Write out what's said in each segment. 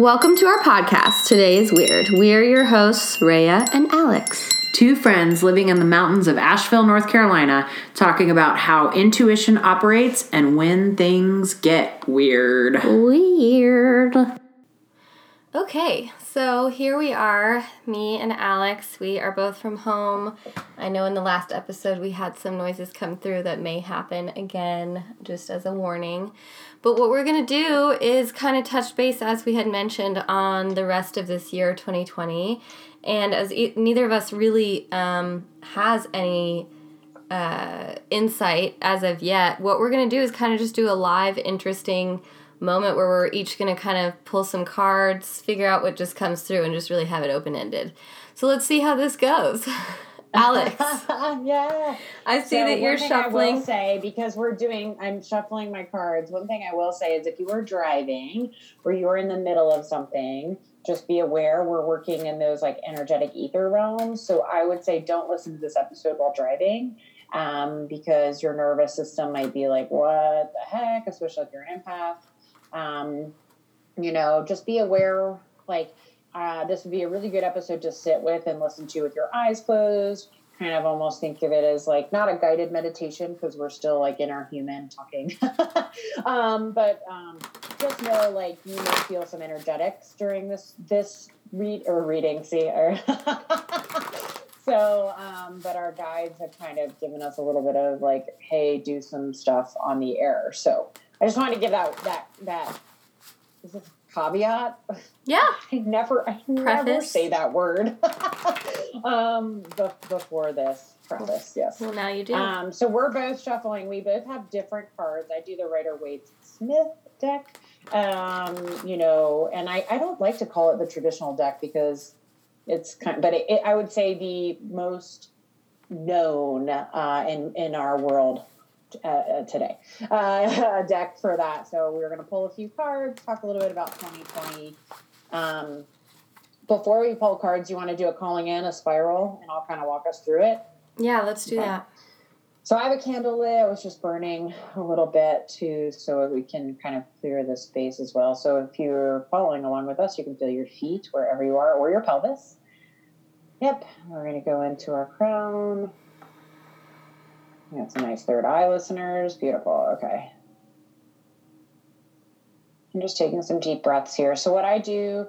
Welcome to our podcast. Today is Weird. We're your hosts, Rhea and Alex. Two friends living in the mountains of Asheville, North Carolina, talking about how intuition operates and when things get weird. Weird. Okay, so here we are, me and Alex. We are both from home. I know in the last episode we had some noises come through that may happen again, just as a warning. But what we're going to do is kind of touch base, as we had mentioned, on the rest of this year, 2020. And as e- neither of us really um, has any uh, insight as of yet, what we're going to do is kind of just do a live, interesting moment where we're each going to kind of pull some cards, figure out what just comes through, and just really have it open ended. So let's see how this goes. Alex. yeah. I see So that you're one thing I shuffling. will say because we're doing, I'm shuffling my cards. One thing I will say is if you are driving or you are in the middle of something, just be aware we're working in those like energetic ether realms. So I would say don't listen to this episode while driving. Um, because your nervous system might be like, what the heck, especially if you're an empath. Um, you know, just be aware, like, uh, this would be a really good episode to sit with and listen to with your eyes closed. Kind of almost think of it as like not a guided meditation because we're still like in our human talking. um, but um, just know like you may feel some energetics during this this read or reading. See, or so um, but our guides have kind of given us a little bit of like, hey, do some stuff on the air. So I just wanted to give that that that is caveat. Yeah. I never, I never say that word. um, be- before this preface, yes. Well, now you do. Um, so we're both shuffling. We both have different cards. I do the Rider Waite Smith deck. Um, you know, and I, I don't like to call it the traditional deck because it's kind of, but it, it, I would say the most known uh, in in our world uh, uh, today uh, deck for that. So we're going to pull a few cards, talk a little bit about 2020. Um, before we pull cards, you want to do a calling in, a spiral, and I'll kind of walk us through it. yeah, let's do okay. that. So I have a candle lit. I was just burning a little bit too, so we can kind of clear the space as well. So if you're following along with us, you can feel your feet wherever you are, or your pelvis. Yep. We're going to go into our crown. That's a nice third eye, listeners. Beautiful. Okay. I'm just taking some deep breaths here. So what I do,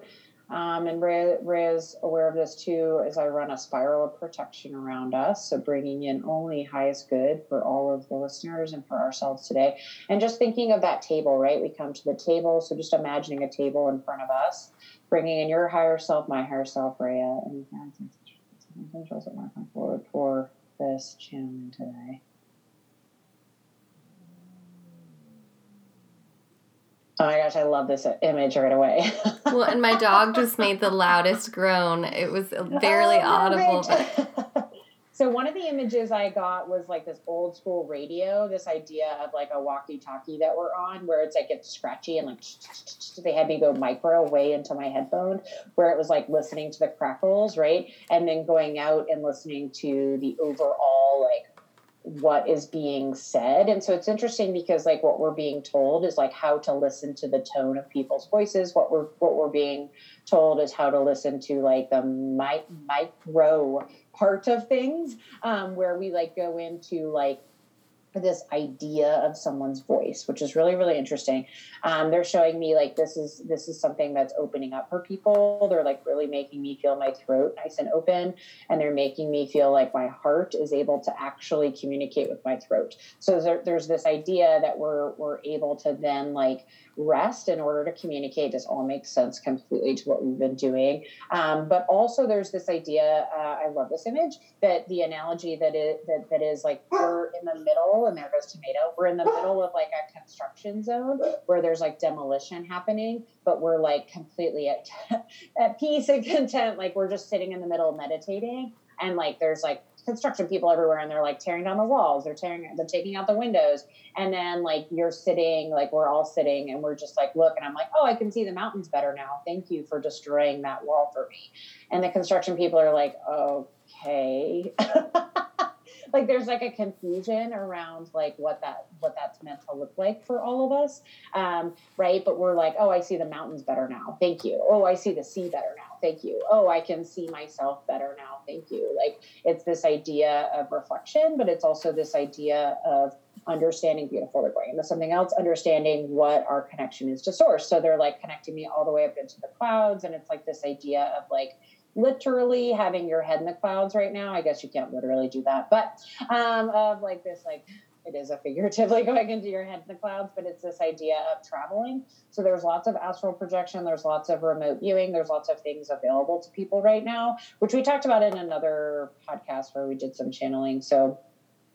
um, and Ray, Ray is aware of this too, is I run a spiral of protection around us. So bringing in only highest good for all of the listeners and for ourselves today. And just thinking of that table, right? We come to the table. So just imagining a table in front of us, bringing in your higher self, my higher self, Rhea, and controls that to come forward for this channeling today. Oh my gosh, I love this image right away. Well, and my dog just made the loudest groan. It was oh, barely Oh, audible. But so one of the images I got was like this old school radio, this idea of like a walkie-talkie that we're on, where it's like it's scratchy and like they had me go micro way into my headphone, where it was like listening to the crackles, right, and then going out and listening to the overall like what is being said. And so it's interesting because like what we're being told is like how to listen to the tone of people's voices. What we're what we're being told is how to listen to like the mi- micro part of things um, where we like go into like this idea of someone's voice which is really really interesting. Um, they're showing me like this is this is something that's opening up for people. They're like really making me feel my throat nice and open and they're making me feel like my heart is able to actually communicate with my throat. So there, there's this idea that we're we're able to then like rest in order to communicate this all makes sense completely to what we've been doing. Um, but also there's this idea uh, i love this image that the analogy that it that, that is like we're in the middle and there goes tomato we're in the middle of like a construction zone where there's like demolition happening but we're like completely at, at peace and content. Like we're just sitting in the middle meditating and like there's like construction people everywhere and they're like tearing down the walls they're tearing they're taking out the windows and then like you're sitting like we're all sitting and we're just like look and i'm like oh i can see the mountains better now. Thank you for destroying that wall for me. And the construction people are like okay. Like there's like a confusion around like what that what that's meant to look like for all of us um, right? But we're like oh i see the mountains better now. Thank you. Oh i see the sea better now. Thank you. Oh i can see myself better thank you like it's this idea of reflection but it's also this idea of understanding beautiful they're going into something else understanding what our connection is to source so they're like connecting me all the way up into the clouds and it's like this idea of like literally having your head in the clouds right now. I guess you can't literally do that, but um, of like this, like it is a figuratively going into your head in the clouds, but it's this idea of traveling. So there's lots of astral projection, there's lots of remote viewing, there's lots of things available to people right now, which we talked about in another podcast where we did some channeling. So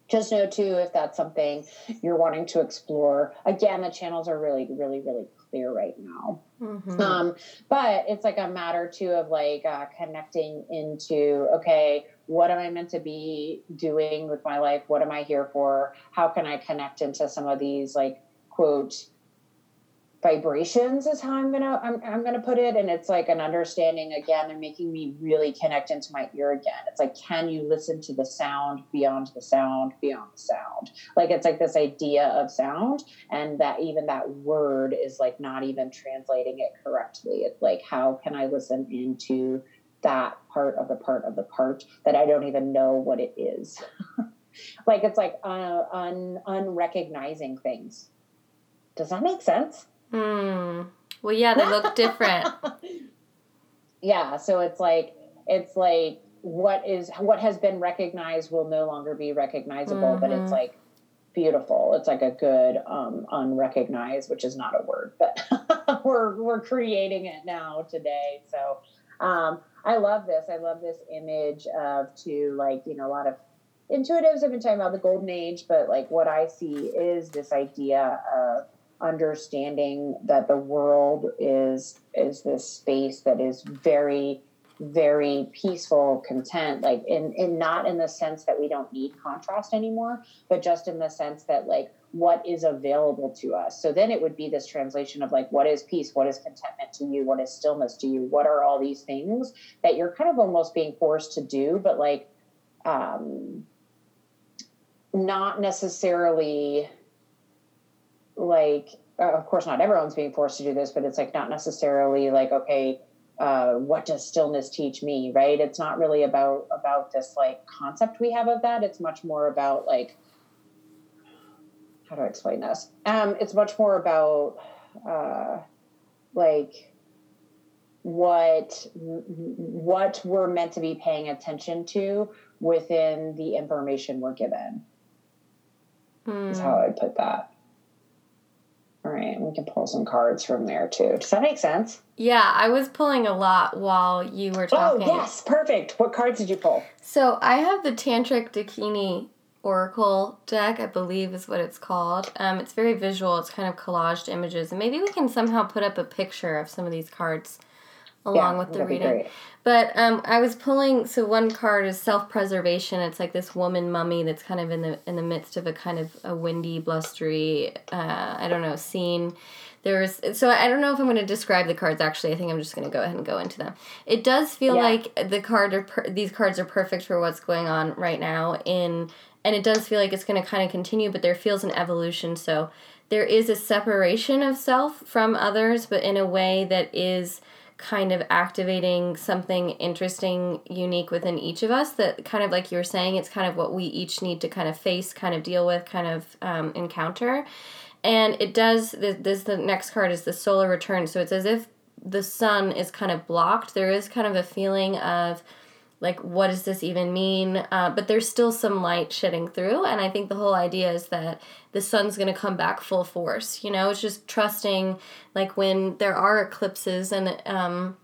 just know too if that's something you're wanting to explore. Again, the channels are really, really, really clear right now. Mm-hmm. Um, but it's like a matter too of like uh, connecting into okay, what am I meant to be doing with my life? What am I here for? How can I connect into some of these like quote vibrations is how I'm gonna I'm, I'm gonna put it and it's like an understanding again they're making me really connect into my ear again it's like can you listen to the sound beyond the sound beyond the sound like it's like this idea of sound and that even that word is like not even translating it correctly it's like how can I listen into that part of the part of the part that I don't even know what it is like it's like uh, un unrecognizing things does that make sense Hmm. Well, yeah, they look different. yeah, so it's like it's like what is what has been recognized will no longer be recognizable, mm-hmm. but it's mm-hmm. like beautiful. It's like a good um, unrecognized, which is not a word, but we're we're creating it now today. So um, I love this. I love this image of to like you know a lot of intuitives have been talking about the golden age, but like what I see is this idea of understanding that the world is is this space that is very very peaceful content like in in not in the sense that we don't need contrast anymore but just in the sense that like what is available to us. So then it would be this translation of like what is peace? What is contentment to you? What is stillness to you? What are all these things that you're kind of almost being forced to do but like um not necessarily like uh, of course not everyone's being forced to do this but it's like not necessarily like okay uh, what does stillness teach me right? It's not really about about this like concept we have of that. It's much more about like how do i explain this? Um it's much more about uh like what what we're meant to be paying attention to within the information we're given mm. is how i'd put that all right, we can pull some cards from there too. Does that make sense? Yeah, I was pulling a lot while you were talking. Oh, yes, perfect. What cards did you pull? So I have the Tantric Dakini Oracle deck, I believe is what it's called. Um, it's very visual, it's kind of collaged images, and maybe we can somehow put up a picture of some of these cards along yeah, with the reading. But um, I was pulling. So one card is self preservation. It's like this woman mummy that's kind of in the in the midst of a kind of a windy, blustery, uh, I don't know, scene. There's so I don't know if I'm going to describe the cards. Actually, I think I'm just going to go ahead and go into them. It does feel yeah. like the card are per, these cards are perfect for what's going on right now in, and it does feel like it's going to kind of continue. But there feels an evolution. So there is a separation of self from others, but in a way that is kind of activating something interesting, unique within each of us that kind of like you were saying, it's kind of what we each need to kind of face, kind of deal with, kind of um, encounter. And it does, this, this, the next card is the solar return. So it's as if the sun is kind of blocked. There is kind of a feeling of, like what does this even mean? Uh, but there's still some light shedding through and i think the whole idea is that the sun's going to come back full force you know? It's just trusting like when there are eclipses and um,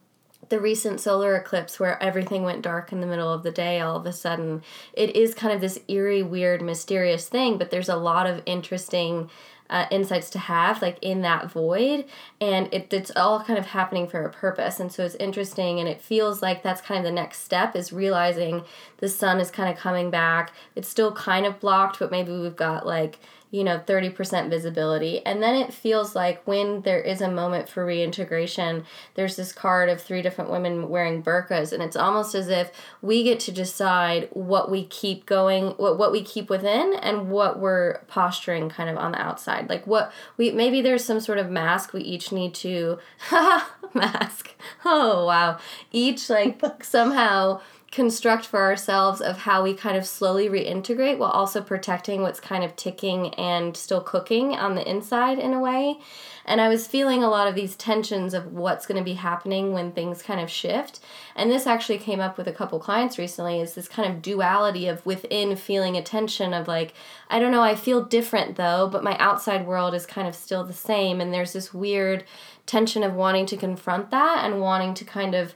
the recent solar eclipse where everything went dark in the middle of the day all of a sudden it is kind of this eerie weird mysterious thing but there's a lot of interesting uh, insights to have like in that void and it, it's all kind of happening for a purpose. And so it's interesting and it feels like that's kind of the next step is realizing the sun is kind of coming back. It's still kind of blocked but maybe we've got like you know 30% visibility. And then it feels like when there is a moment for reintegration there's this card of three different women wearing burqas and it's almost as if we get to decide what we keep going what, what we keep within and what we're posturing kind of on the outside. Like what we maybe there's some sort of mask we each need to mask. Oh wow. Each like somehow construct for ourselves of how we kind of slowly reintegrate while also protecting what's kind of ticking and still cooking on the inside in a way. And I was feeling a lot of these tensions of what's going to be happening when things kind of shift. And this actually came up with a couple clients recently is this kind of duality of within feeling a tension of like, I don't know, I feel different though, but my outside world is kind of still the same. And there's this weird tension of wanting to confront that and wanting to kind of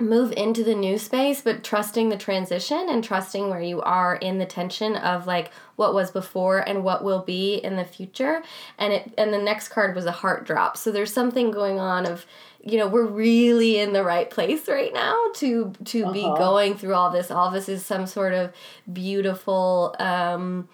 move into the new space but trusting the transition and trusting where you are in the tension of like what was before and what will be in the future. And it and the next card was a heart drop. So there's something going on of you know we're really in the right place right now to to uh-huh. be going through all this. All this is some sort of beautiful um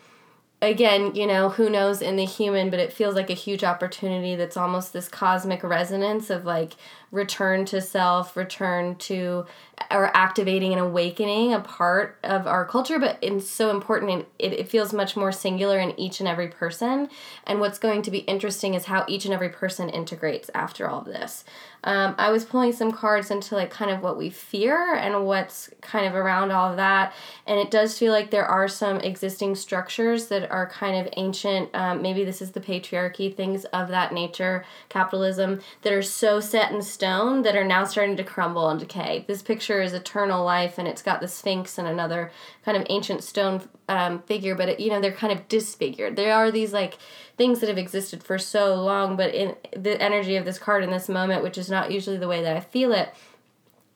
again, you know, who knows in the human, but it feels like a huge opportunity that's almost this cosmic resonance of like return to self, return to or activating and awakening a part of our culture, but it's so important and it, it feels much more singular in each and every person. And what's going to be interesting is how each and every person integrates after all of this. Um, I was pulling some cards into like kind of what we fear and what's kind of around all of that. And it does feel like there are some existing structures that are kind of ancient. Um, maybe this is the patriarchy, things of that nature, capitalism, that are so set in stone that are now starting to crumble and decay. This picture is eternal life and it's got the Sphinx and another kind of ancient stone um, figure, but it, you know, they're kind of disfigured. There are these like things that have existed for so long, but in the energy of this card in this moment, which is not usually the way that I feel it,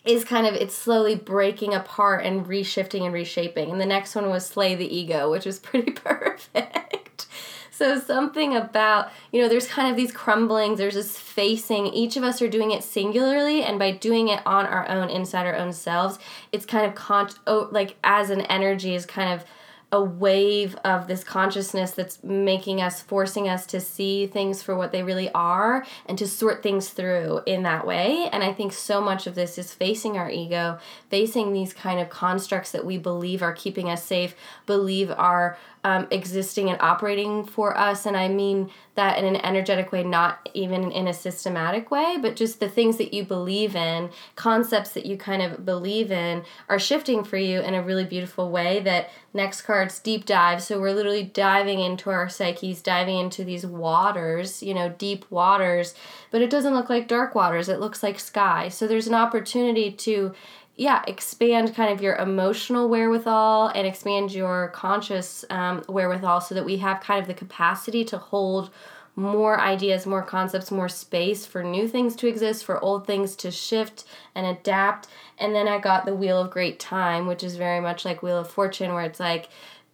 is kind of it's slowly breaking apart and reshifting and reshaping. And the next one was Slay the Ego, which is pretty perfect. so something about, you know, there's kind of these crumblings, there's this facing. Each of us are doing it singularly and by doing it on our own inside our own selves, it's kind of con oh, like as an energy is kind of a wave of this consciousness that's making us forcing us to see things for what they really are and to sort things through in that way. And i think so much of this is facing our ego facing these kind of constructs that we believe are keeping us safe believe are um, existing and operating for us. And I mean that in an energetic way, not even in a systematic way, but just the things that you believe in, concepts that you kind of believe in, are shifting for you in a really beautiful way. That next card's deep dive. So we're literally diving into our psyches, diving into these waters, you know, deep waters, but it doesn't look like dark waters, it looks like sky. So there's an opportunity to yeah, expand kind of your emotional wherewithal and expand your conscious um, wherewithal so that we have kind of the capacity to hold more ideas, more concepts, more space for new things to exist, for old things to shift and adapt. And then I got the Wheel of Great Time, which is very much like Wheel of Fortune, where it's like,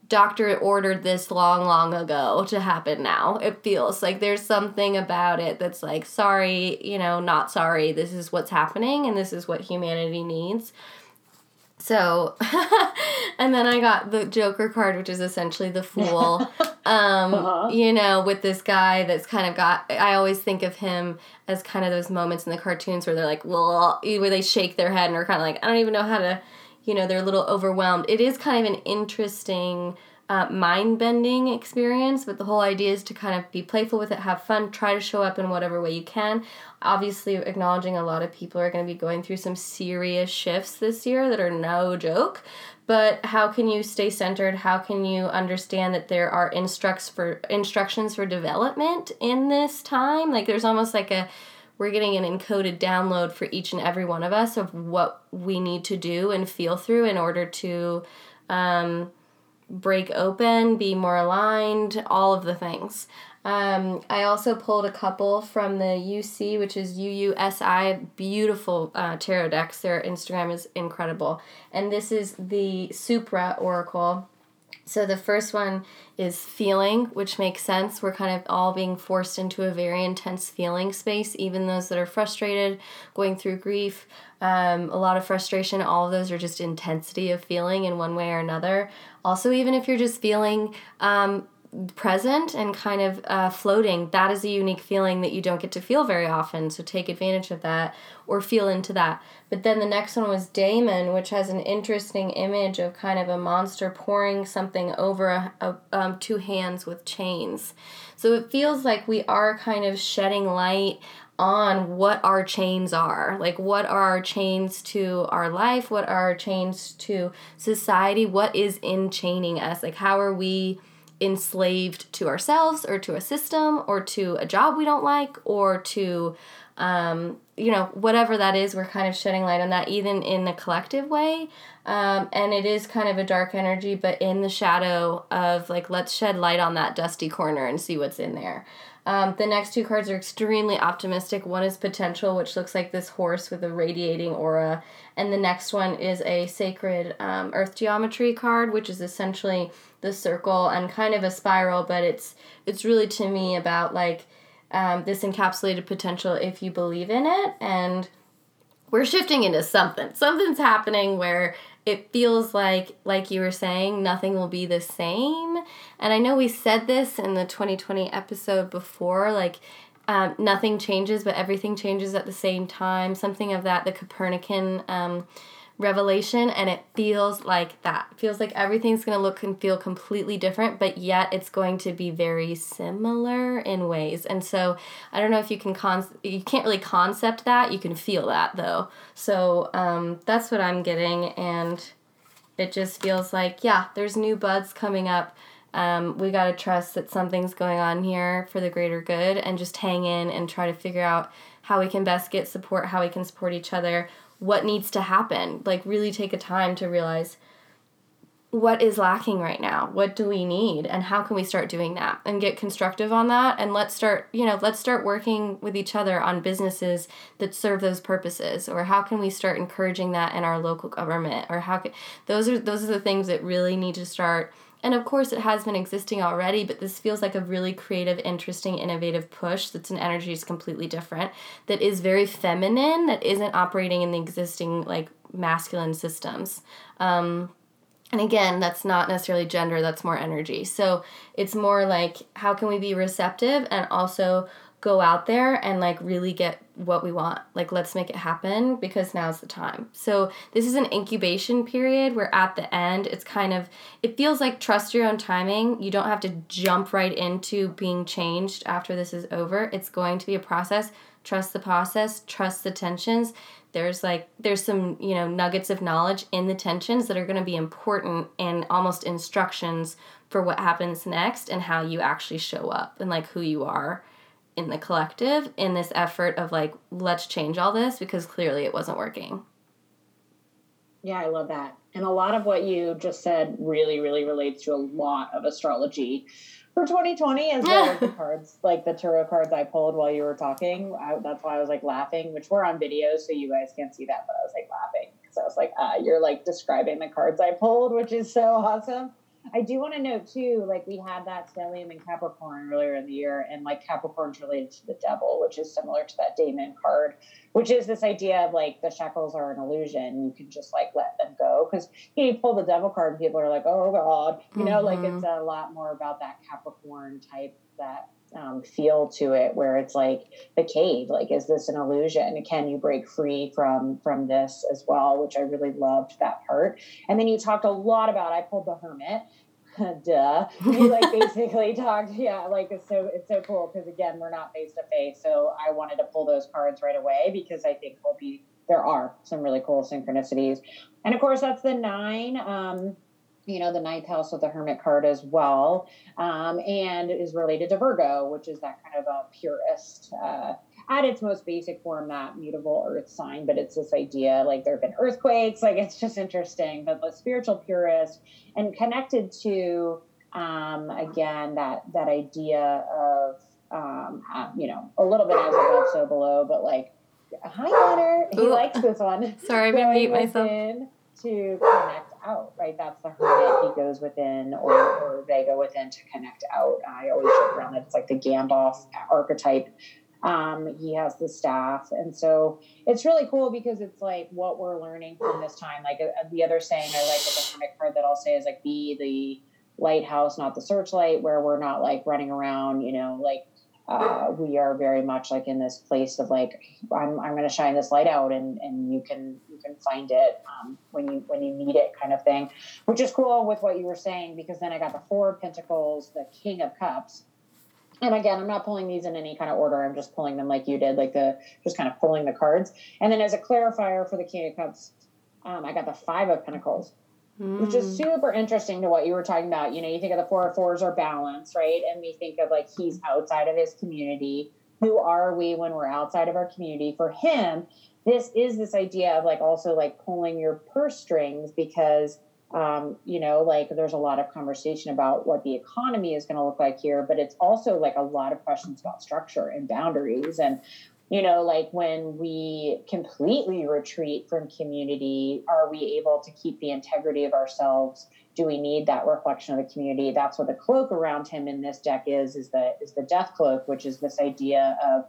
doctor ordered this long long ago to happen now. It feels like there's something about it that's like sorry you know not sorry. This is what's happening and this is what humanity needs. So and then i got the joker card which is essentially the fool. Um uh-huh. you know with this guy that's kind of got i always think of him as kind of those moments in the cartoons where they're like well where they shake their head and are kind of like i don't even know how to you know they're a little overwhelmed. It is kind of an interesting uh, mind bending experience but the whole idea is to kind of be playful with it have fun try to show up in whatever way you can. Obviously acknowledging a lot of people are going to be going through some serious shifts this year that are no joke but how can you stay centered? How can you understand that there are instructs for instructions for development in this time? Like there's almost like a we're getting an encoded download for each and every one of us of what we need to do and feel through in order to um, break open, be more aligned, all of the things. Um, I also pulled a couple from the Uusi, which is UUSI, beautiful uh, tarot decks. Their Instagram is incredible. And this is the Supra Oracle. So the first one is feeling, which makes sense. We're kind of all being forced into a very intense feeling space, even those that are frustrated, going through grief, um, a lot of frustration. All of those are just intensity of feeling in one way or another. Also, even if you're just feeling um, present and kind of uh, floating. That is a unique feeling that you don't get to feel very often. So take advantage of that or feel into that. But then the next one was Daemon, which has an interesting image of kind of a monster pouring something over a, a, um, two hands with chains. So it feels like we are kind of shedding light on what our chains are. Like, what are our chains to our life? What are our chains to society? What is enchaining us? Like, how are we enslaved to ourselves or to a system or to a job we don't like or to um, you know whatever that is we're kind of shedding light on that even in a collective way. Um, and it is kind of a dark energy but in the shadow of like let's shed light on that dusty corner and see what's in there. Um, the next two cards are extremely optimistic. One is potential, which looks like this horse with a radiating aura, and the next one is a sacred um, earth geometry card, which is essentially the circle and kind of a spiral, but it's it's really to me about like um, this encapsulated potential if you believe in it. And we're shifting into something. Something's happening where it feels like like you were saying nothing will be the same. And i know we said this in the 2020 episode before like um, nothing changes but everything changes at the same time. Something of that the copernican um, revelation and it feels like that. It feels like everything's going to look and feel completely different but yet it's going to be very similar in ways. And so i don't know if you can con you can't really concept that you can feel that though. So um, that's what i'm getting and it just feels like yeah there's new buds coming up. Um, we got to trust that something's going on here for the greater good and just hang in and try to figure out how we can best get support how we can support each other what needs to happen. Like, really take a time to realize what is lacking right now. What do we need and how can we start doing that? And get constructive on that and let's start you know let's start working with each other on businesses that serve those purposes. Or how can we start encouraging that in our local government? Or how can those are those are the things that really need to start and of course, it has been existing already, but this feels like a really creative, interesting, innovative push that's an energy is completely different, that is very feminine, that isn't operating in the existing like masculine systems. Um, and again, that's not necessarily gender, that's more energy. So it's more like how can we be receptive and also go out there and like really get what we want. Like let's make it happen because now's the time. So this is an incubation period We're at the end it's kind of it feels like trust your own timing. You don't have to jump right into being changed after this is over. It's going to be a process. Trust the process, trust the tensions. There's like there's some, you know, nuggets of knowledge in the tensions that are going to be important and almost instructions for what happens next and how you actually show up and like who you are in the collective in this effort of like let's change all this because clearly it wasn't working. Yeah i love that. And a lot of what you just said really really relates to a lot of astrology. For 2020 as well as the cards like the tarot cards i pulled while you were talking I, that's why i was like laughing which were on video so you guys can't see that but i was like laughing because i was like uh, you're like describing the cards i pulled which is so awesome I do want to note too, like we had that stellium in Capricorn earlier in the year, and like Capricorn's related to the devil, which is similar to that Daemon card, which is this idea of like the shackles are an illusion. You can just like let them go because you, pull the devil card, and people are like, oh god, you know, mm-hmm. like it's a lot more about that Capricorn type that um, feel to it where it's like the cave like is this an illusion? Can you break free from from this as well? Which i really loved that part. And then you talked a lot about i pulled the hermit. Duh. You like basically talked yeah like it's so it's so cool because again we're not face to face so i wanted to pull those cards right away because i think we'll be there are some really cool synchronicities. And of course that's the nine um you know, the ninth house of the hermit card as well, um, and is related to Virgo, which is that kind of a purist, uh, at its most basic form, that mutable earth sign. But it's this idea like there have been earthquakes, like it's just interesting. But the spiritual purist and connected to, um, again, that that idea of, um, uh, you know, a little bit as above, so below, but like, hi, Hunter. He Ooh. likes this one. Sorry, I'm going beat myself. To connect out, right? That's the hermit. He goes within, or, or they go within to connect out. I always joke around that it's like the Gandalf archetype. Um, he has the staff, and so it's really cool because it's like what we're learning from this time. Like uh, the other saying I like the hermit card that I'll say is like be the lighthouse, not the searchlight, where we're not like running around, you know, like uh, we are very much like in this place of like I'm, I'm going to shine this light out and, and you can you can find it um, when you when you need it kind of thing which is cool with what you were saying because then I got the four of pentacles the king of cups. And again I'm not pulling these in any kind of order I'm just pulling them like you did like the just kind of pulling the cards. And then as a clarifier for the king of cups um, I got the five of pentacles Mm. Which is mm. super interesting to what you were talking about. You know, you think of the four fours are balance, right? And we think of like he's outside of his community. Who are we when we're outside of our community? For him, this is this idea of like also like pulling your purse strings because um, you know, like there's a lot of conversation about what the economy is going to look like here, but it's also like a lot of questions about structure and boundaries and you know like when we completely retreat from community are we able to keep the integrity of ourselves? Do we need that reflection of the community? That's what the cloak around him in this deck is is the is the death cloak which is this idea of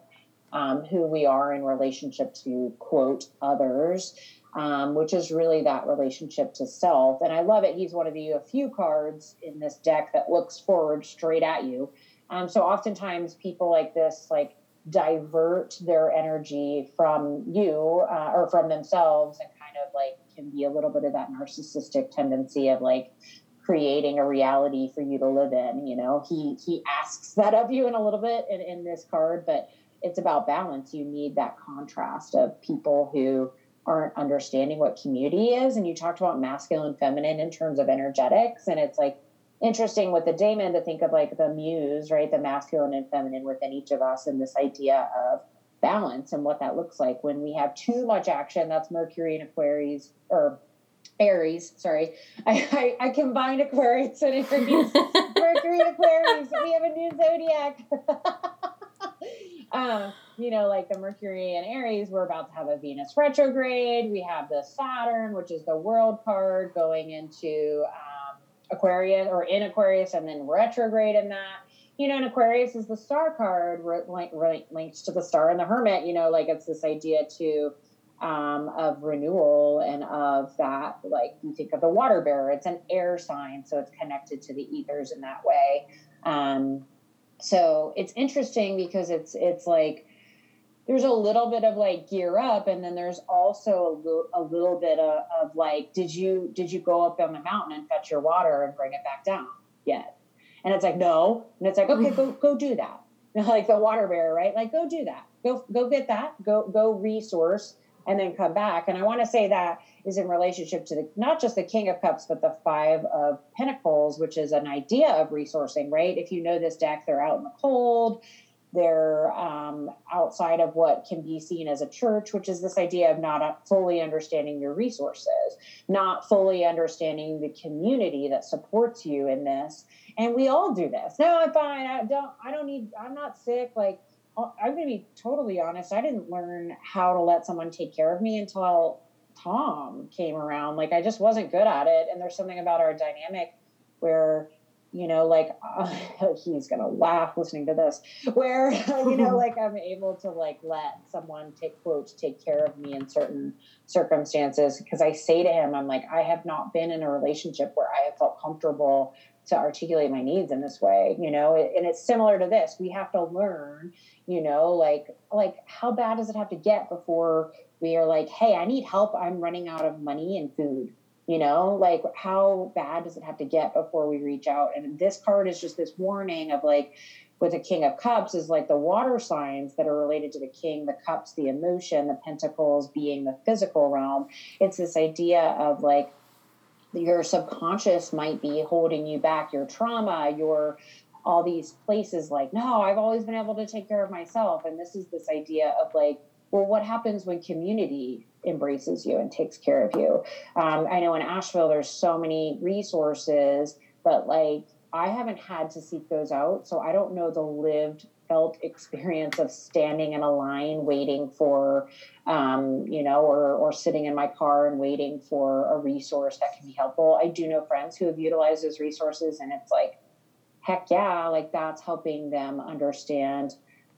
um, who we are in relationship to quote others um, which is really that relationship to self. And i love it. He's one of the few cards in this deck that looks forward straight at you. Um, so oftentimes people like this like divert their energy from you uh, or from themselves and kind of like can be a little bit of that narcissistic tendency of like creating a reality for you to live in you know? He he asks that of you in a little bit in, in this card but it's about balance. You need that contrast of people who aren't understanding what community is and you talked about masculine feminine in terms of energetics and it's like interesting with the daemon to think of like the muse, right? The masculine and feminine within each of us and this idea of balance and what that looks like when we have too much action. That's Mercury and Aquarius or Aries, sorry. I, I, I combined Aquarius and Aries. Mercury and Aquarius. We have a new zodiac. um, you know, like the Mercury and Aries, we're about to have a Venus retrograde. We have the Saturn, which is the world card, going into um, Aquarius or in Aquarius and then retrograde in that. You know, and Aquarius is the star card like linked to the star and the hermit. You know, like it's this idea too um, of renewal and of that. Like you think of the water bearer, it's an air sign, so it's connected to the ethers in that way. Um, so it's interesting because it's it's like there's a little bit of like gear up and then there's also a little, a little bit of, of, like did you did you go up on the mountain and fetch your water and bring it back down yet? And it's like no. And it's like okay go go do that. Like the water bearer right? Like go do that. Go go get that. Go go resource and then come back. And i want to say that is in relationship to the not just the king of cups but the five of pentacles which is an idea of resourcing right? If you know this deck they're out in the cold they're um, outside of what can be seen as a church, which is this idea of not fully understanding your resources, not fully understanding the community that supports you in this. And we all do this. No, I'm fine. I don't. I don't need. I'm not sick. Like uh, I'm going to be totally honest. I didn't learn how to let someone take care of me until Tom came around. Like I just wasn't good at it. And there's something about our dynamic where you know, like uh, he's gonna laugh listening to this, where you know, like I'm able to like let someone take quotes take care of me in certain circumstances because I say to him, I'm like, I have not been in a relationship where I have felt comfortable to articulate my needs in this way, you know, and it's similar to this. We have to learn, you know, like like how bad does it have to get before we are like, hey, I need help. I'm running out of money and food you know like how bad does it have to get before we reach out? And this card is just this warning of like with the king of cups is like the water signs that are related to the king the cups the emotion the pentacles being the physical realm. It's this idea of like your subconscious might be holding you back your trauma your all these places like no i've always been able to take care of myself. And this is this idea of like well what happens when community embraces you and takes care of you. Um, I know in Asheville there's so many resources, but like I haven't had to seek those out, so I don't know the lived felt experience of standing in a line waiting for um, you know or, or sitting in my car and waiting for a resource that can be helpful i do know friends who have utilized those resources and it's like heck yeah like that's helping them understand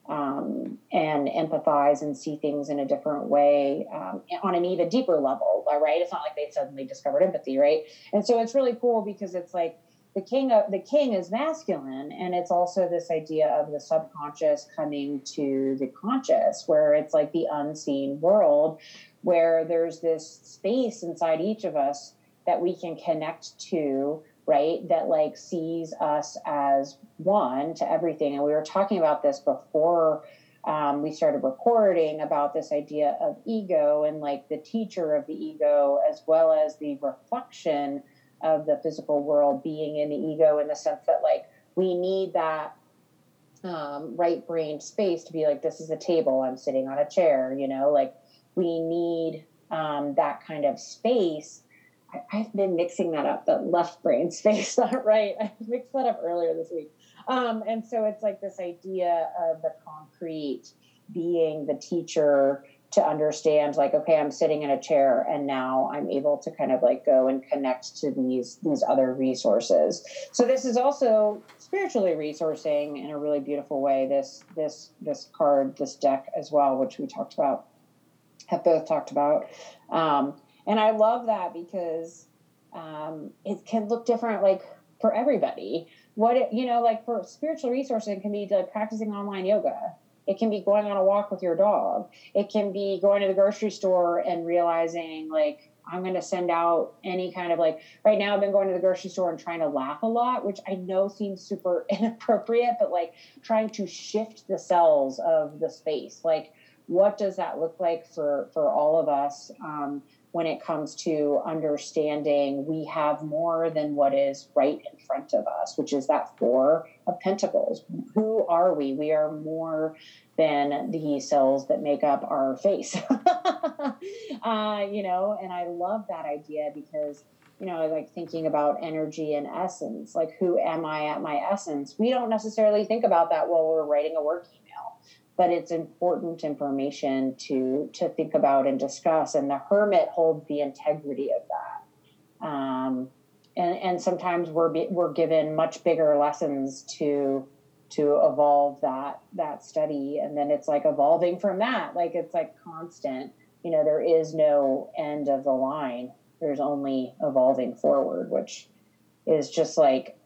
um, and empathize and see things in a different way um, on an even deeper level, right? It's not like they suddenly discovered empathy, right? And so it's really cool because it's like the king of the king is masculine and it's also this idea of the subconscious coming to the conscious where it's like the unseen world where there's this space inside each of us that we can connect to right that like sees us as one to everything. And we were talking about this before um, we started recording about this idea of ego and like the teacher of the ego as well as the reflection of the physical world being in the ego in the sense that like we need that um, right brain space to be like this is a table i'm sitting on a chair you know? Like we need um, that kind of space I, have been mixing that up. The left brain space not right. I mixed that up earlier this week. Um, and so it's like this idea of the concrete being the teacher to understand like okay i'm sitting in a chair and now i'm able to kind of like go and connect to these these other resources. So this is also spiritually resourcing in a really beautiful way. This this this card this deck as well which we talked about have both talked about. Um, and i love that because um, it can look different like for everybody what it, you know like for spiritual resourcing it can be like practicing online yoga it can be going on a walk with your dog. It can be going to the grocery store and realizing, like, I'm going to send out any kind of like, right now, I've been going to the grocery store and trying to laugh a lot, which I know seems super inappropriate, but like trying to shift the cells of the space. Like, what does that look like for for all of us um, when it comes to understanding we have more than what is right in front of us, which is that four of pentacles. Who are we? We are more than the cells that make up our face. uh, you know, and I love that idea because you know, like thinking about energy and essence, like who am I at my essence? We don't necessarily think about that while we're writing a work email but it's important information to to think about and discuss. And the hermit holds the integrity of that. Um, and and sometimes we're we're given much bigger lessons to to evolve that that study, and then it's like evolving from that. Like it's like constant. You know, there is no end of the line. There's only evolving forward, which is just like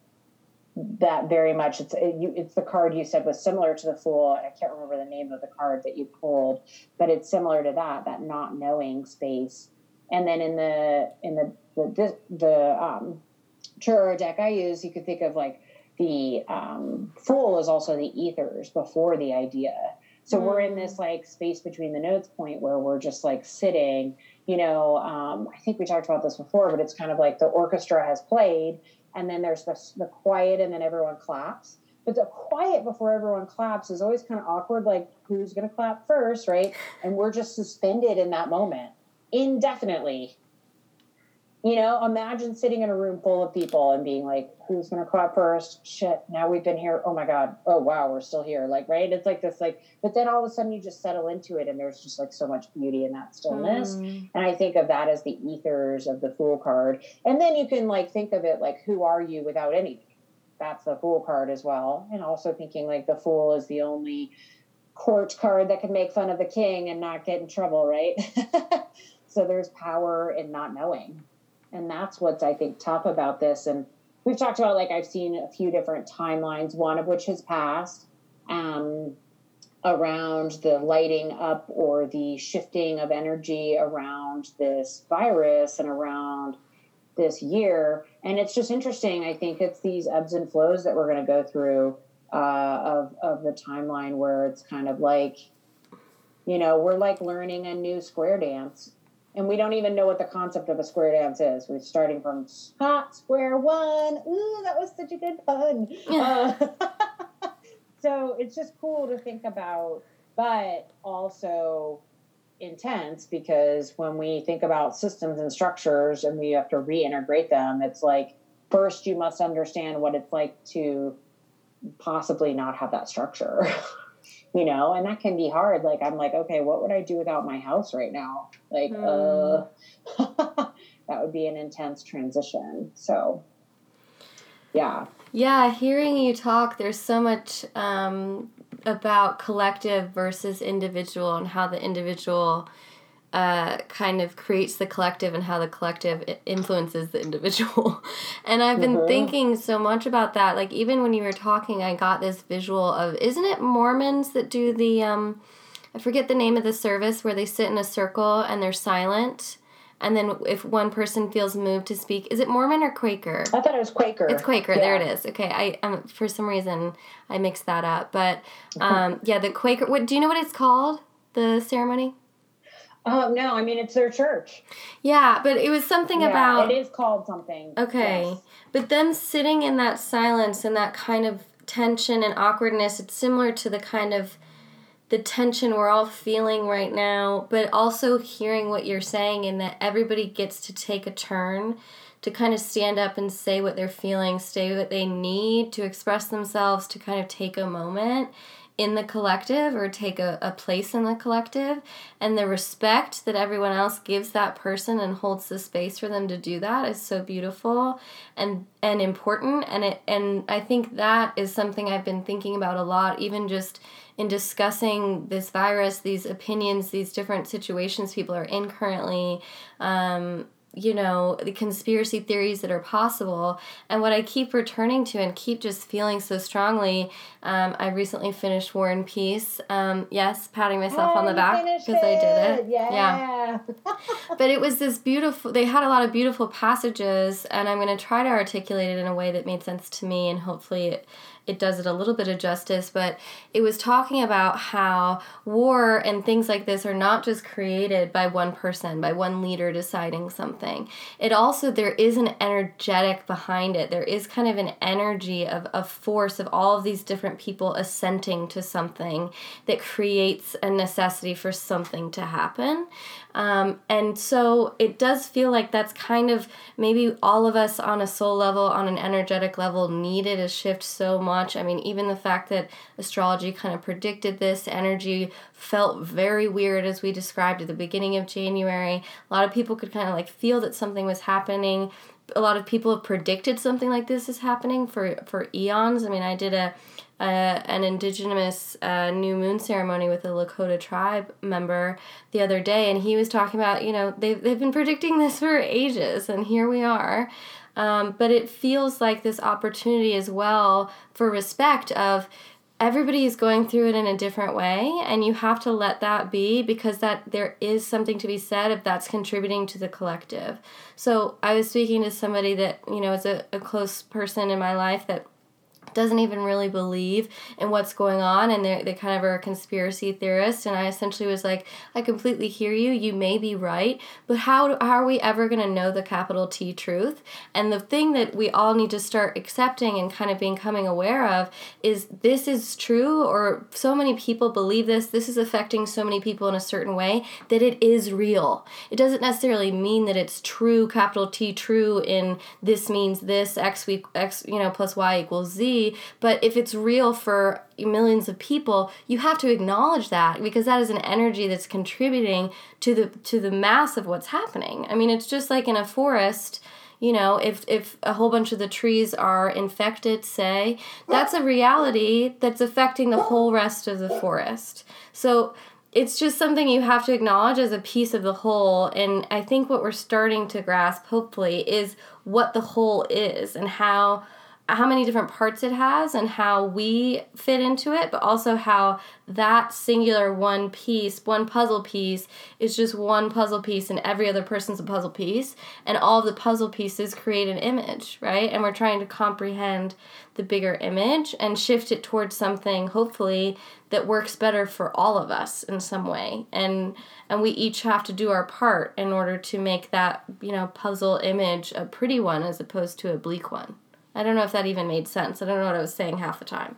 that very much. It's it, you, it's the card you said was similar to the Fool. I can't remember the name of the card that you pulled, but it's similar to that that not knowing space. And then in the in the the the um, Tarot deck I use, you could think of like the um, Fool is also the ethers before the idea. So mm. we're in this mm. like space between the notes point where we're just like sitting. You know, um, I think we talked about this before, but it's kind of like the orchestra has played and then there's the, the quiet and then everyone claps. But the quiet before everyone claps is always kind of awkward like who's going to clap first right? And we're just suspended in that moment. Indefinitely you know, imagine sitting in a room full of people and being like, who's going to clap first? Shit, now we've been here. Oh my God. Oh, wow, we're still here. Like, right? It's like this, like, but then all of a sudden you just settle into it and there's just like so much beauty in that stillness. Mm. And I think of that as the ethers of the Fool card. And then you can like think of it like, who are you without anything? That's the Fool card as well. And also thinking like the Fool is the only court card that can make fun of the king and not get in trouble, right? so there's power in not knowing and that's what's i think tough about this. And we've talked about like i've seen a few different timelines one of which has passed um, around the lighting up or the shifting of energy around this virus and around this year. And it's just interesting. I think it's these ebbs and flows that we're going to go through uh, of, of the timeline where it's kind of like you know we're like learning a new square dance and we don't even know what the concept of a square dance is. We're starting from hot square one. Ooh, that was such a good pun. uh, so it's just cool to think about, but also intense because when we think about systems and structures and we have to reintegrate them, it's like first you must understand what it's like to possibly not have that structure. you know, and that can be hard. Like I'm like, okay, what would I do without my house right now? Like, mm. uh, that would be an intense transition. So, yeah. Yeah, hearing you talk, there's so much um, about collective versus individual and how the individual uh, kind of creates the collective and how the collective influences the individual. and I've been mm-hmm. thinking so much about that. Like even when you were talking, I got this visual of isn't it Mormons that do the um, I forget the name of the service where they sit in a circle and they're silent. And then if one person feels moved to speak, is it Mormon or Quaker? I thought it was Quaker. It's Quaker. Yeah. There it is. Okay, I um, for some reason I mixed that up, but um, yeah, the Quaker. What do you know what it's called? The ceremony. Oh no, I mean it's their church. Yeah, but it was something yeah, about it is called something. Okay. Yes. But them sitting in that silence and that kind of tension and awkwardness, it's similar to the kind of the tension we're all feeling right now, but also hearing what you're saying and that everybody gets to take a turn to kind of stand up and say what they're feeling, say what they need to express themselves, to kind of take a moment in the collective or take a, a place in the collective and the respect that everyone else gives that person and holds the space for them to do that is so beautiful and and important and it and I think that is something I've been thinking about a lot even just in discussing this virus these opinions these different situations people are in currently um, you know, the conspiracy theories that are possible. And what I keep returning to and keep just feeling so strongly, um, I recently finished War and Peace. Um, yes, patting myself oh, on the back because I did it. Yeah. yeah. but it was this beautiful, they had a lot of beautiful passages, and I'm going to try to articulate it in a way that made sense to me, and hopefully it it does it a little bit of justice, but it was talking about how war and things like this are not just created by one person, by one leader deciding something. It also, there is an energetic behind it. There is kind of an energy of a force of all of these different people assenting to something that creates a necessity for something to happen. Um, and so it does feel like that's kind of maybe all of us on a soul level, on an energetic level, needed a shift so much. I mean, even the fact that astrology kind of predicted this energy felt very weird as we described at the beginning of January. A lot of people could kind of like feel that something was happening. A lot of people have predicted something like this is happening for for eons. I mean, I did a an indigenous uh, new moon ceremony with a Lakota tribe member the other day, and he was talking about, you know, they've, they've been predicting this for ages, and here we are. Um, but it feels like this opportunity as well for respect of everybody is going through it in a different way and you have to let that be because that there is something to be said if that's contributing to the collective. So i was speaking to somebody that you know is a, a close person in my life that doesn't even really believe in what's going on and they they kind of are a conspiracy theorist and I essentially was like I completely hear you. You may be right but how, how are we ever going to know the capital T truth? And the thing that we all need to start accepting and kind of becoming aware of is this is true or so many people believe this this is affecting so many people in a certain way that it is real. It doesn't necessarily mean that it's true capital T true in this means this x week x you know plus y equals z but if it's real for millions of people, you have to acknowledge that because that is an energy that's contributing to the to the mass of what's happening. I mean, it's just like in a forest you know if if a whole bunch of the trees are infected say that's a reality that's affecting the whole rest of the forest so it's just something you have to acknowledge as a piece of the whole and i think what we're starting to grasp hopefully is what the whole is and how how many different parts it has and how we fit into it, but also how that singular one piece, one puzzle piece, is just one puzzle piece and every other person's a puzzle piece. And all the puzzle pieces create an image, right? And we're trying to comprehend the bigger image and shift it towards something, hopefully, that works better for all of us in some way. And and we each have to do our part in order to make that, you know, puzzle image a pretty one as opposed to a bleak one. I don't know if that even made sense. I don't know what I was saying half the time.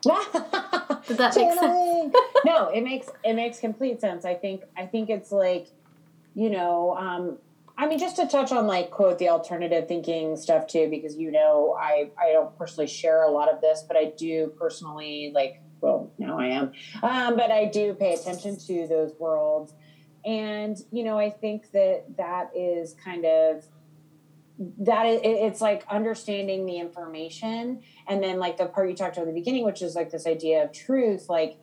Did that make sense? no, it makes it makes complete sense. I think I think it's like, you know, um, I mean, just to touch on like quote the alternative thinking stuff too, because you know, I I don't personally share a lot of this, but I do personally like. Well, now I am, um, but I do pay attention to those worlds, and you know, I think that that is kind of that it's like understanding the information and then like the part you talked about at the beginning which is like this idea of truth like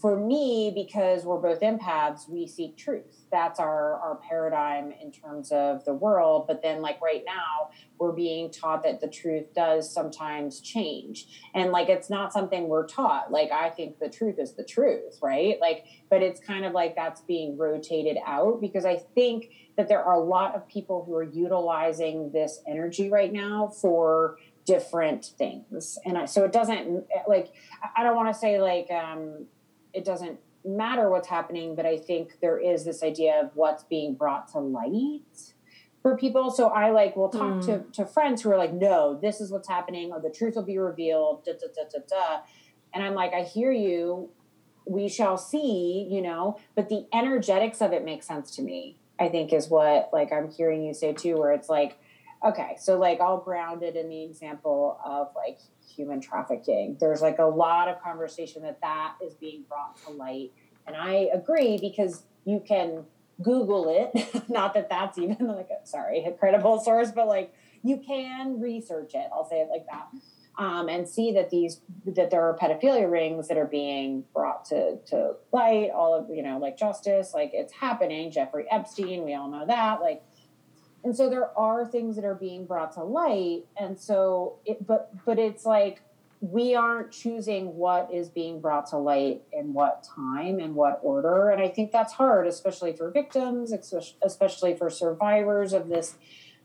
for me, because we're both empaths, we seek truth. That's our our paradigm in terms of the world. But then, like right now, we're being taught that the truth does sometimes change, and like it's not something we're taught. Like I think the truth is the truth, right? Like, but it's kind of like that's being rotated out because I think that there are a lot of people who are utilizing this energy right now for different things and I, so it doesn't like i don't want to say like um it doesn't matter what's happening, but I think there is this idea of what's being brought to light for people. So I like will talk mm. to, to friends who are like, no, this is what's happening, or the truth will be revealed, da, da, da, da, da. And I'm like, I hear you. We shall see, you know, but the energetics of it makes sense to me, I think is what like I'm hearing you say too, where it's like, okay, so like I'll ground in the example of like human trafficking. There's like a lot of conversation that that is being brought to light. And I agree because you can Google it. Not that that's even like a, sorry, a credible source, but like you can research it. I'll say it like that. Um, and see that these that there are pedophilia rings that are being brought to to light. All of you know, like justice, like it's happening. Jeffrey Epstein, we all know that. Like and so there are things that are being brought to light. And so it but but it's like we aren't choosing what is being brought to light in what time and what order. And i think that's hard especially for victims especially for survivors of this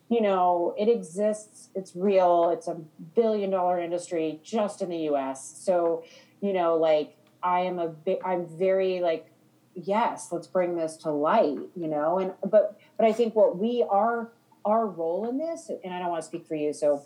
you know it exists it's real it's a billion dollar industry just in the us so you know like i am a bit i'm very like yes let's bring this to light you know and but but i think what we are our role in this and i don't want to speak for you so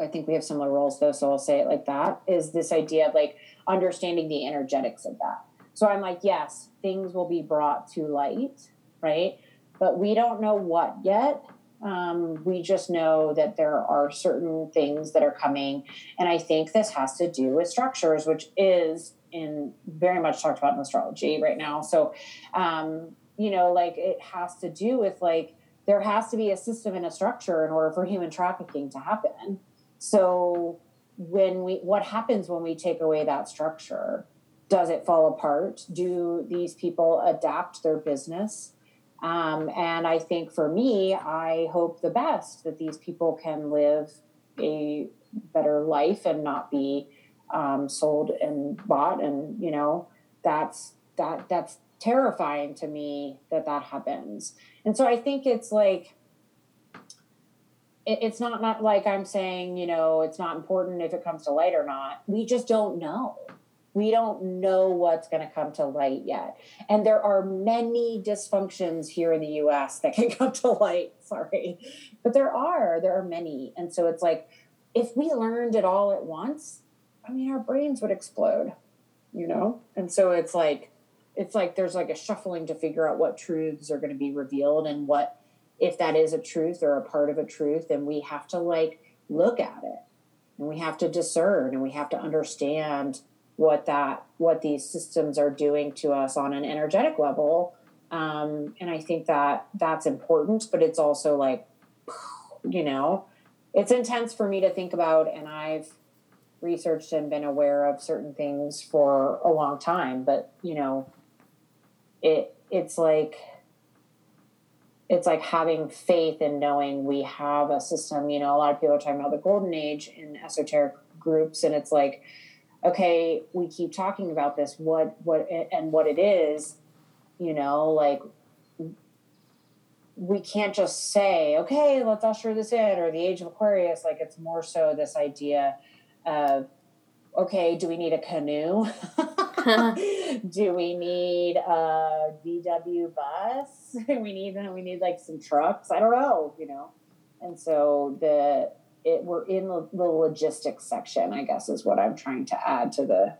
i think we have similar roles though so i'll say it like that is this idea of like understanding the energetics of that. So i'm like yes things will be brought to light right? But we don't know what yet. Um, we just know that there are certain things that are coming and i think this has to do with structures which is in very much talked about in astrology right now. So, um, you know, like it has to do with like there has to be a system and a structure in order for human trafficking to happen. So, when we what happens when we take away that structure? Does it fall apart? Do these people adapt their business? Um, and I think for me, I hope the best that these people can live a better life and not be um, sold and bought, and you know that's that that's terrifying to me that that happens. And so I think it's like it, it's not not like I'm saying you know it's not important if it comes to light or not. We just don't know. We don't know what's going to come to light yet. And there are many dysfunctions here in the US that can come to light. Sorry. But there are, there are many. And so it's like, if we learned it all at once, I mean, our brains would explode, you know? And so it's like, it's like there's like a shuffling to figure out what truths are going to be revealed and what, if that is a truth or a part of a truth, then we have to like look at it and we have to discern and we have to understand what that, what these systems are doing to us on an energetic level. Um, and I think that that's important, but it's also like, you know, it's intense for me to think about. And I've, researched and been aware of certain things for a long time but you know it it's like it's like having faith in knowing we have a system. You know a lot of people are talking about the golden age in esoteric groups and it's like okay we keep talking about this what what and what it is you know like we can't just say okay let's usher this in or the age of aquarius like it's more so this idea uh, okay, do we need a canoe? do we need a VW bus? we need we need like some trucks. I don't know, you know. And so the it we're in the, the logistics section, I guess, is what I'm trying to add to the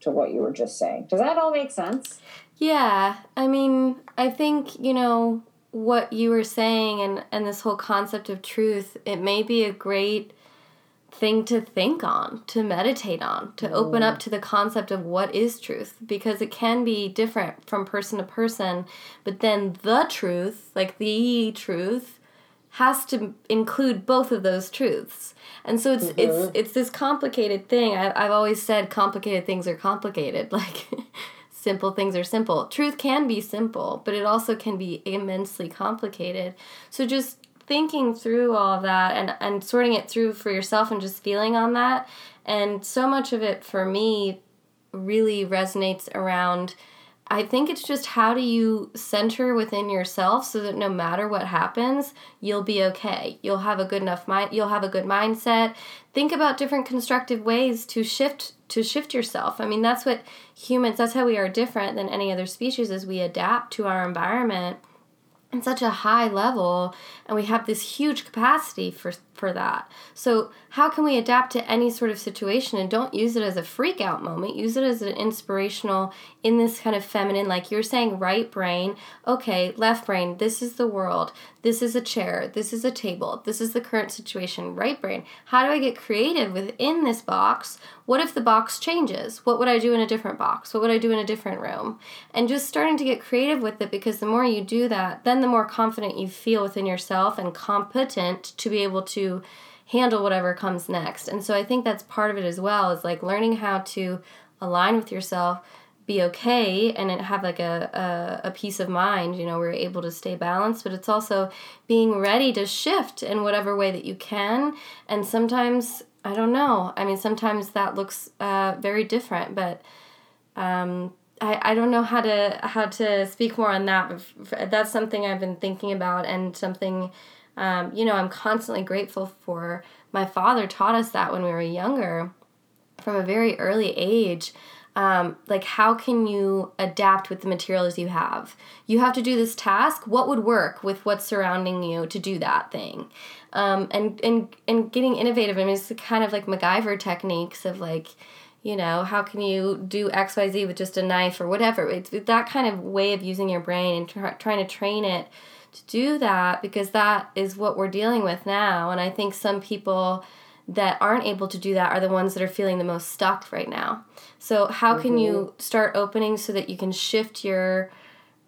to what you were just saying. Does that all make sense? Yeah, I mean, I think you know what you were saying, and and this whole concept of truth. It may be a great thing to think on, to meditate on, to open up mm. to the concept of what is truth because it can be different from person to person, but then the truth, like the truth, has to include both of those truths. And so it's mm-hmm. it's it's this complicated thing. I, I've always said complicated things are complicated. Like simple things are simple. Truth can be simple, but it also can be immensely complicated. So just thinking through all of that and, and sorting it through for yourself and just feeling on that. And so much of it for me really resonates around I think it's just how do you center within yourself so that no matter what happens, you'll be okay. You'll have a good enough mind, you'll have a good mindset. Think about different constructive ways to shift to shift yourself. I mean, that's what humans, that's how we are different than any other species is we adapt to our environment in such a high level and we have this huge capacity for for that. So, how can we adapt to any sort of situation and don't use it as a freak out moment? Use it as an inspirational in this kind of feminine, like you're saying, right brain. Okay, left brain, this is the world. This is a chair. This is a table. This is the current situation. Right brain, how do I get creative within this box? What if the box changes? What would I do in a different box? What would I do in a different room? And just starting to get creative with it because the more you do that, then the more confident you feel within yourself and competent to be able to handle whatever comes next. And so I think that's part of it as well is like learning how to align with yourself, be okay, and have like a, a, a peace of mind. You know, we're able to stay balanced, but it's also being ready to shift in whatever way that you can. And sometimes, I don't know, I mean, sometimes that looks uh, very different, but. Um, I, I don't know how to how to speak more on that but that's something I've been thinking about and something um, you know, I'm constantly grateful for my father taught us that when we were younger from a very early age. Um, like how can you adapt with the materials you have? You have to do this task. What would work with what's surrounding you to do that thing? Um, and and and getting innovative i mean it's kind of like macgyver techniques of like you know how can you do xyz with just a knife or whatever? It's that kind of way of using your brain and tr- trying to train it to do that because that is what we're dealing with now. And I think some people that aren't able to do that are the ones that are feeling the most stuck right now. So, how mm-hmm. can you mm-hmm. start opening so that you can shift your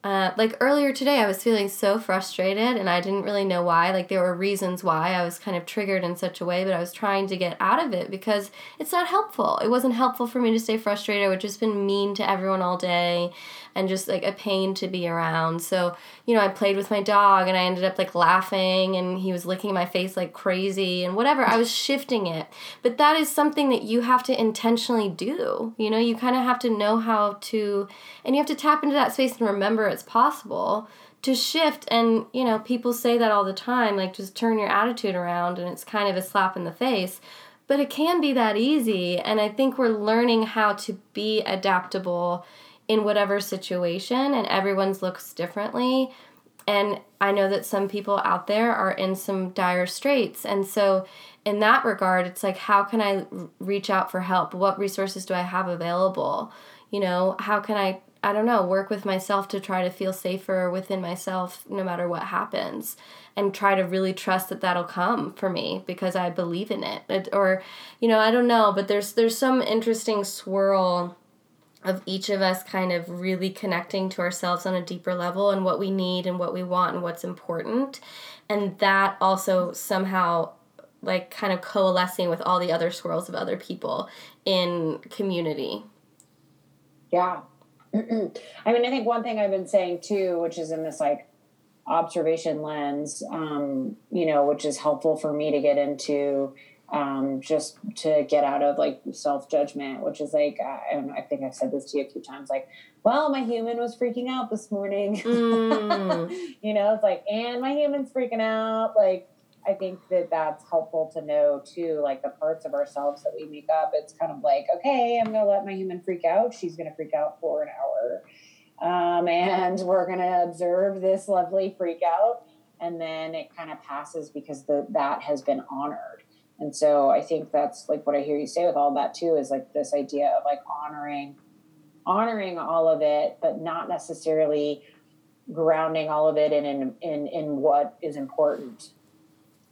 uh, like earlier today, I was feeling so frustrated and I didn't really know why. Like, there were reasons why I was kind of triggered in such a way, but I was trying to get out of it because it's not helpful. It wasn't helpful for me to stay frustrated. I would just been mean to everyone all day and just like a pain to be around. So, you know, I played with my dog and I ended up like laughing and he was licking my face like crazy and whatever. I was shifting it. But that is something that you have to intentionally do. You know, you kind of have to know how to, and you have to tap into that space and remember it's possible to shift and you know people say that all the time like just turn your attitude around and it's kind of a slap in the face but it can be that easy and i think we're learning how to be adaptable in whatever situation and everyone's looks differently. And i know that some people out there are in some dire straits. And so in that regard it's like how can i reach out for help? What resources do i have available? You know how can i i don't know work with myself to try to feel safer within myself no matter what happens? And try to really trust that that'll come for me because i believe in it, it or you know i don't know but there's there's some interesting swirl of each of us kind of really connecting to ourselves on a deeper level and what we need and what we want and what's important. And that also somehow like kind of coalescing with all the other swirls of other people in community. Yeah. I mean i think one thing i've been saying too which is in this like observation lens um, you know which is helpful for me to get into um, just to get out of like self judgment, which is like, I I think I've said this to you a few times, like, well, my human was freaking out this morning. Mm. you know, it's like, and my human's freaking out. Like, I think that that's helpful to know too, like the parts of ourselves that we make up. It's kind of like, okay, I'm going to let my human freak out. She's going to freak out for an hour. Um, and we're going to observe this lovely freak out. And then it kind of passes because the, that has been honored and so I think that's like what I hear you say with all that too is like this idea of like honoring honoring all of it, but not necessarily grounding all of it in in in, in what is important.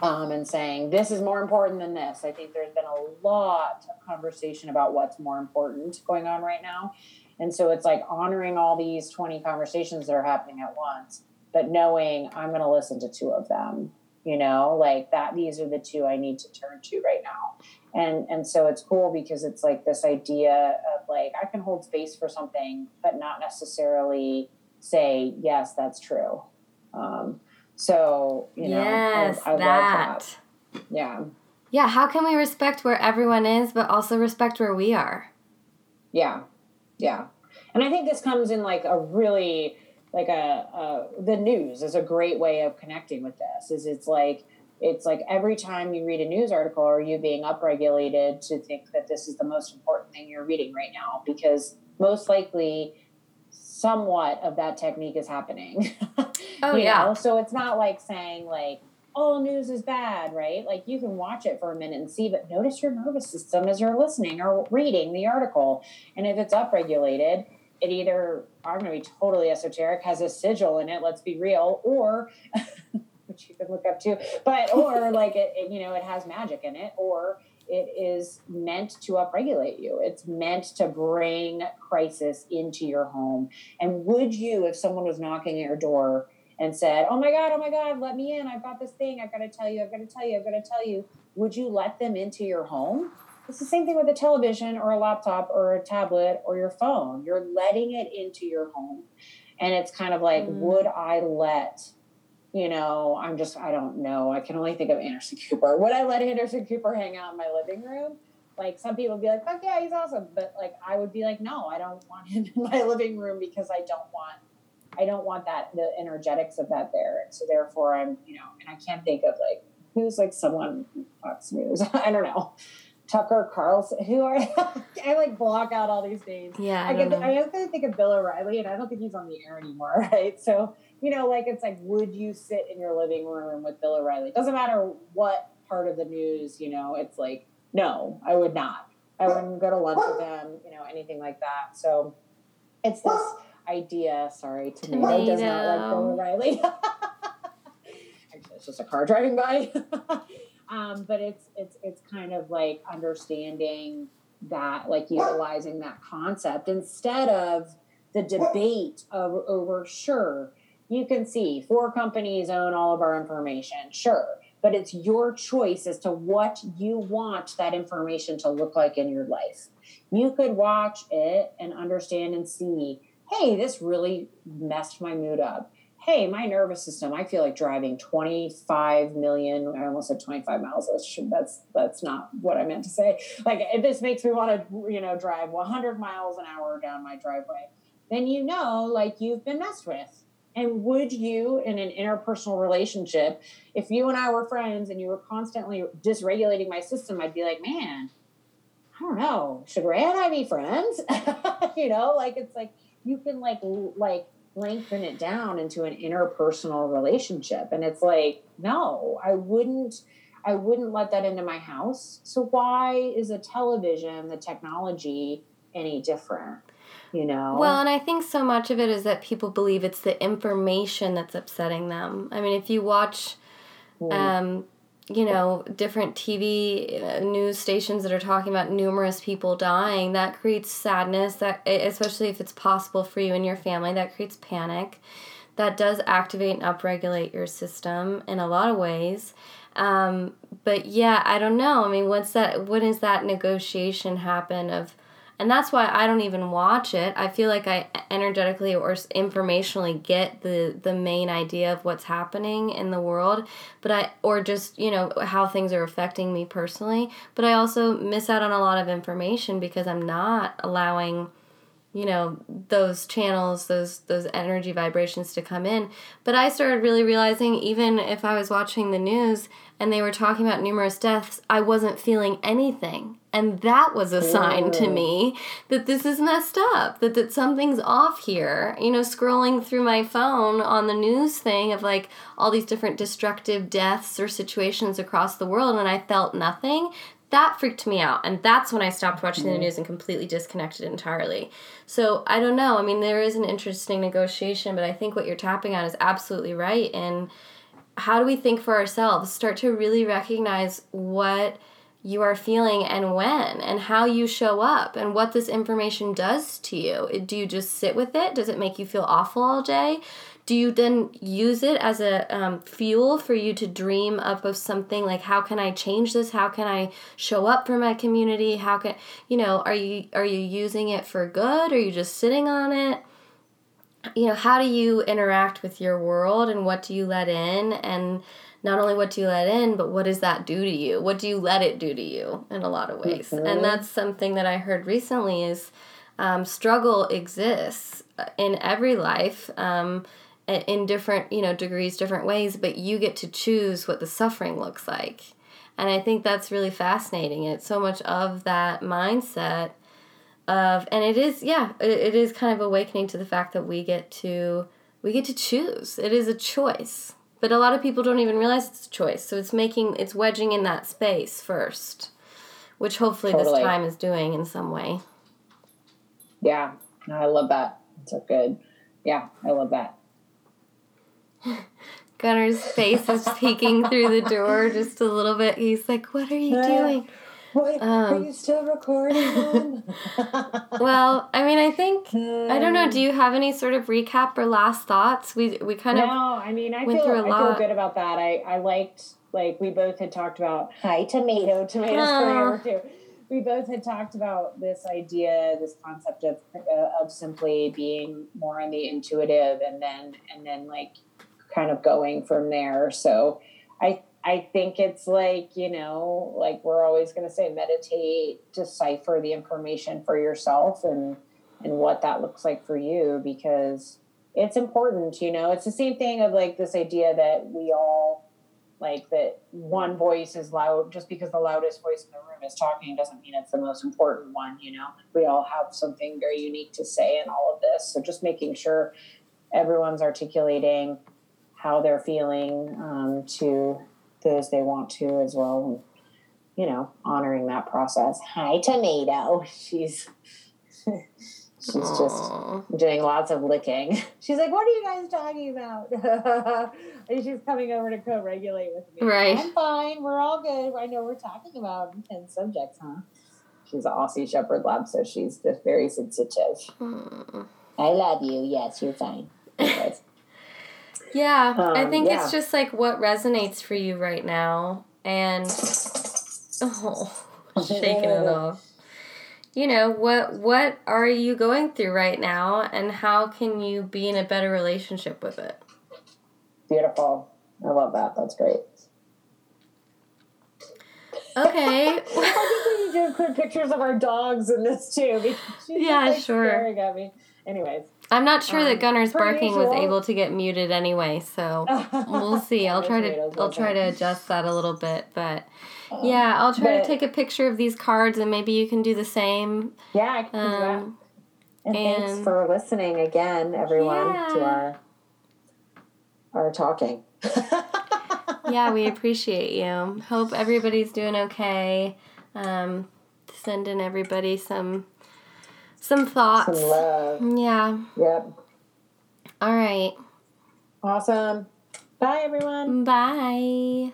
Um, and saying this is more important than this. I think there's been a lot of conversation about what's more important going on right now. And so it's like honoring all these 20 conversations that are happening at once, but knowing I'm going to listen to two of them you know like that these are the two i need to turn to right now. And and so it's cool because it's like this idea of like i can hold space for something but not necessarily say yes that's true. Um, so you know yes, I, I that. love that. Yeah. Yeah, how can we respect where everyone is, but also respect where we are? Yeah, yeah, and I think this comes in like a really like a, a the news is a great way of connecting with this. Is it's like it's like every time you read a news article, are you being upregulated to think that this is the most important thing you're reading right now? Because most likely, somewhat of that technique is happening. Oh, yeah. know? So it's not like saying like all news is bad, right? Like you can watch it for a minute and see, but notice your nervous system as you're listening or reading the article. And if it's upregulated, it either I'm going to be totally esoteric, has a sigil in it. Let's be real, or which you can look up too, but or like it, it, you know, it has magic in it, or it is meant to upregulate you. It's meant to bring crisis into your home. And would you, if someone was knocking at your door and said, "Oh my God, oh my God, let me in! I've got this thing. I've got to tell you. I've got to tell you. I've got to tell you." Would you let them into your home? It's the same thing with a television or a laptop or a tablet or your phone. You're letting it into your home. And it's kind of like, Mm. would I let, you know, I'm just, I don't know. I can only think of Anderson Cooper. Would I let Anderson Cooper hang out in my living room? Like some people would be like, fuck yeah, he's awesome. But like I would be like, no, I don't want him in my living room because I don't want I don't want that the energetics of that there. And so therefore I'm, you know, and I can't think of like who's like someone Fox News. I don't know. Tucker Carlson, who are I like block out all these names. Yeah, I, I, don't get, know. I to think of Bill O'Reilly, and I don't think he's on the air anymore, right? So, you know, like it's like, would you sit in your living room with Bill O'Reilly? Doesn't matter what part of the news, you know, it's like, no, I would not. I wouldn't go to lunch with him, you know, anything like that. So, it's this idea. Sorry, tomato, does not like Bill O'Reilly. Actually, it's just a car driving by. Um, but it's it's it's kind of like understanding that, like utilizing that concept instead of the debate of over. Sure, you can see four companies own all of our information. Sure. But it's your choice as to what you want that information to look like in your life. You could watch it and understand and see hey, this really messed my mood up. Hey, my nervous system, I feel like driving 25 million, I almost said 25 miles. That's, that's, not what I meant to say. Like, this makes me want to, you know, drive 100 miles an hour down my driveway, then you know, like, you've been messed with. And would you, in an interpersonal relationship, if you and I were friends and you were constantly dysregulating my system, I'd be like, man, I don't know, should Rhea and I be friends? you know, like, it's like, you can like like lengthen it down into an interpersonal relationship and it's like no i wouldn't i wouldn't let that into my house so why is a television the technology any different you know Well, and I think so much of it is that people believe it's the information that's upsetting them. I mean, if you watch, Mm. um, you know, different TV uh, news stations that are talking about numerous people dying, that creates sadness. That especially if it's possible for you and your family, that creates panic. That does activate and upregulate your system in a lot of ways. Um, but yeah, I don't know. I mean, what's that? When does that negotiation happen of? And that's why I don't even watch it. I feel like I energetically or informationally get the the main idea of what's happening in the world, but I or just you know how things are affecting me personally. But I also miss out on a lot of information because I'm not allowing you know those channels those those energy vibrations to come in. But i started really realizing even if i was watching the news and they were talking about numerous deaths i wasn't feeling anything. And that was a sign to me that this is messed up that, that something's off here. You know scrolling through my phone on the news thing of like all these different destructive deaths or situations across the world and i felt nothing that freaked me out and that's when i stopped watching the mm-hmm. news and completely disconnected entirely. So i don't know i mean there is an interesting negotiation but i think what you're tapping on is absolutely right and how do we think for ourselves? Start to really recognize what you are feeling and when and how you show up and what this information does to you. Do you just sit with it? Does it make you feel awful all day do you then use it as a um, fuel for you to dream up of something? Like how can i change this? How can i show up for my community? How can you know are you are you using it for good? Are you just sitting on it? You know how do you interact with your world and what do you let in? And not only what do you let in but what does that do to you? What do you let it do to you in a lot of ways? Mm-hmm. and that's something that i heard recently is um, struggle exists in every life. Um, in different you know degrees different ways but you get to choose what the suffering looks like. And i think that's really fascinating. It's so much of that mindset of and it is yeah it, it is kind of awakening to the fact that we get to we get to choose. It is a choice but a lot of people don't even realize it's a choice. So it's making it's wedging in that space first which hopefully totally. this time is doing in some way. Yeah. I love that. It's so good. Yeah i love that Gunner's face is peeking through the door just a little bit. He's like, "What are you doing?" What, um, are you still recording? well, I mean, I think I don't know. Do you have any sort of recap or last thoughts? We we kind no, of no. I mean, I went feel I feel good about that. I I liked like we both had talked about hi tomato tomatoes uh, too. We both had talked about this idea, this concept of uh, of simply being more on the intuitive, and then and then like kind of going from there. So I I think it's like, you know, like we're always going to say meditate, decipher the information for yourself and and what that looks like for you because it's important, you know. It's the same thing of like this idea that we all like that one voice is loud just because the loudest voice in the room is talking doesn't mean it's the most important one, you know. We all have something very unique to say in all of this. So just making sure everyone's articulating how they're feeling um, to those they want to as well. And, you know, honoring that process. Hi, tomato. She's she's Aww. just doing lots of licking. She's like, "What are you guys talking about?" and she's coming over to co-regulate with me. Right. I'm fine. We're all good. I know we're talking about intense subjects, huh? She's an Aussie Shepherd Lab, so she's just very sensitive. Hmm. I love you. Yes, you're fine. Yeah, um, I think yeah. it's just like what resonates for you right now, and oh, shaking it off. You know what? What are you going through right now, and how can you be in a better relationship with it? Beautiful. I love that. That's great. Okay. I think we need to put pictures of our dogs in this too. Yeah, like sure. Staring at me. Anyways. I'm not sure um, that Gunner's barking usual. was able to get muted anyway, so we'll see. I'll try to I'll try to adjust that a little bit, but um, yeah, I'll try to take a picture of these cards and maybe you can do the same. Yeah, I can um, do that. Um, and, and, thanks for listening again, everyone, yeah. to our our talking. yeah, we appreciate you. Hope everybody's doing okay. Um, sending everybody some some thoughts. Some love. Yeah. Yep. All right. Awesome. Bye, everyone. Bye.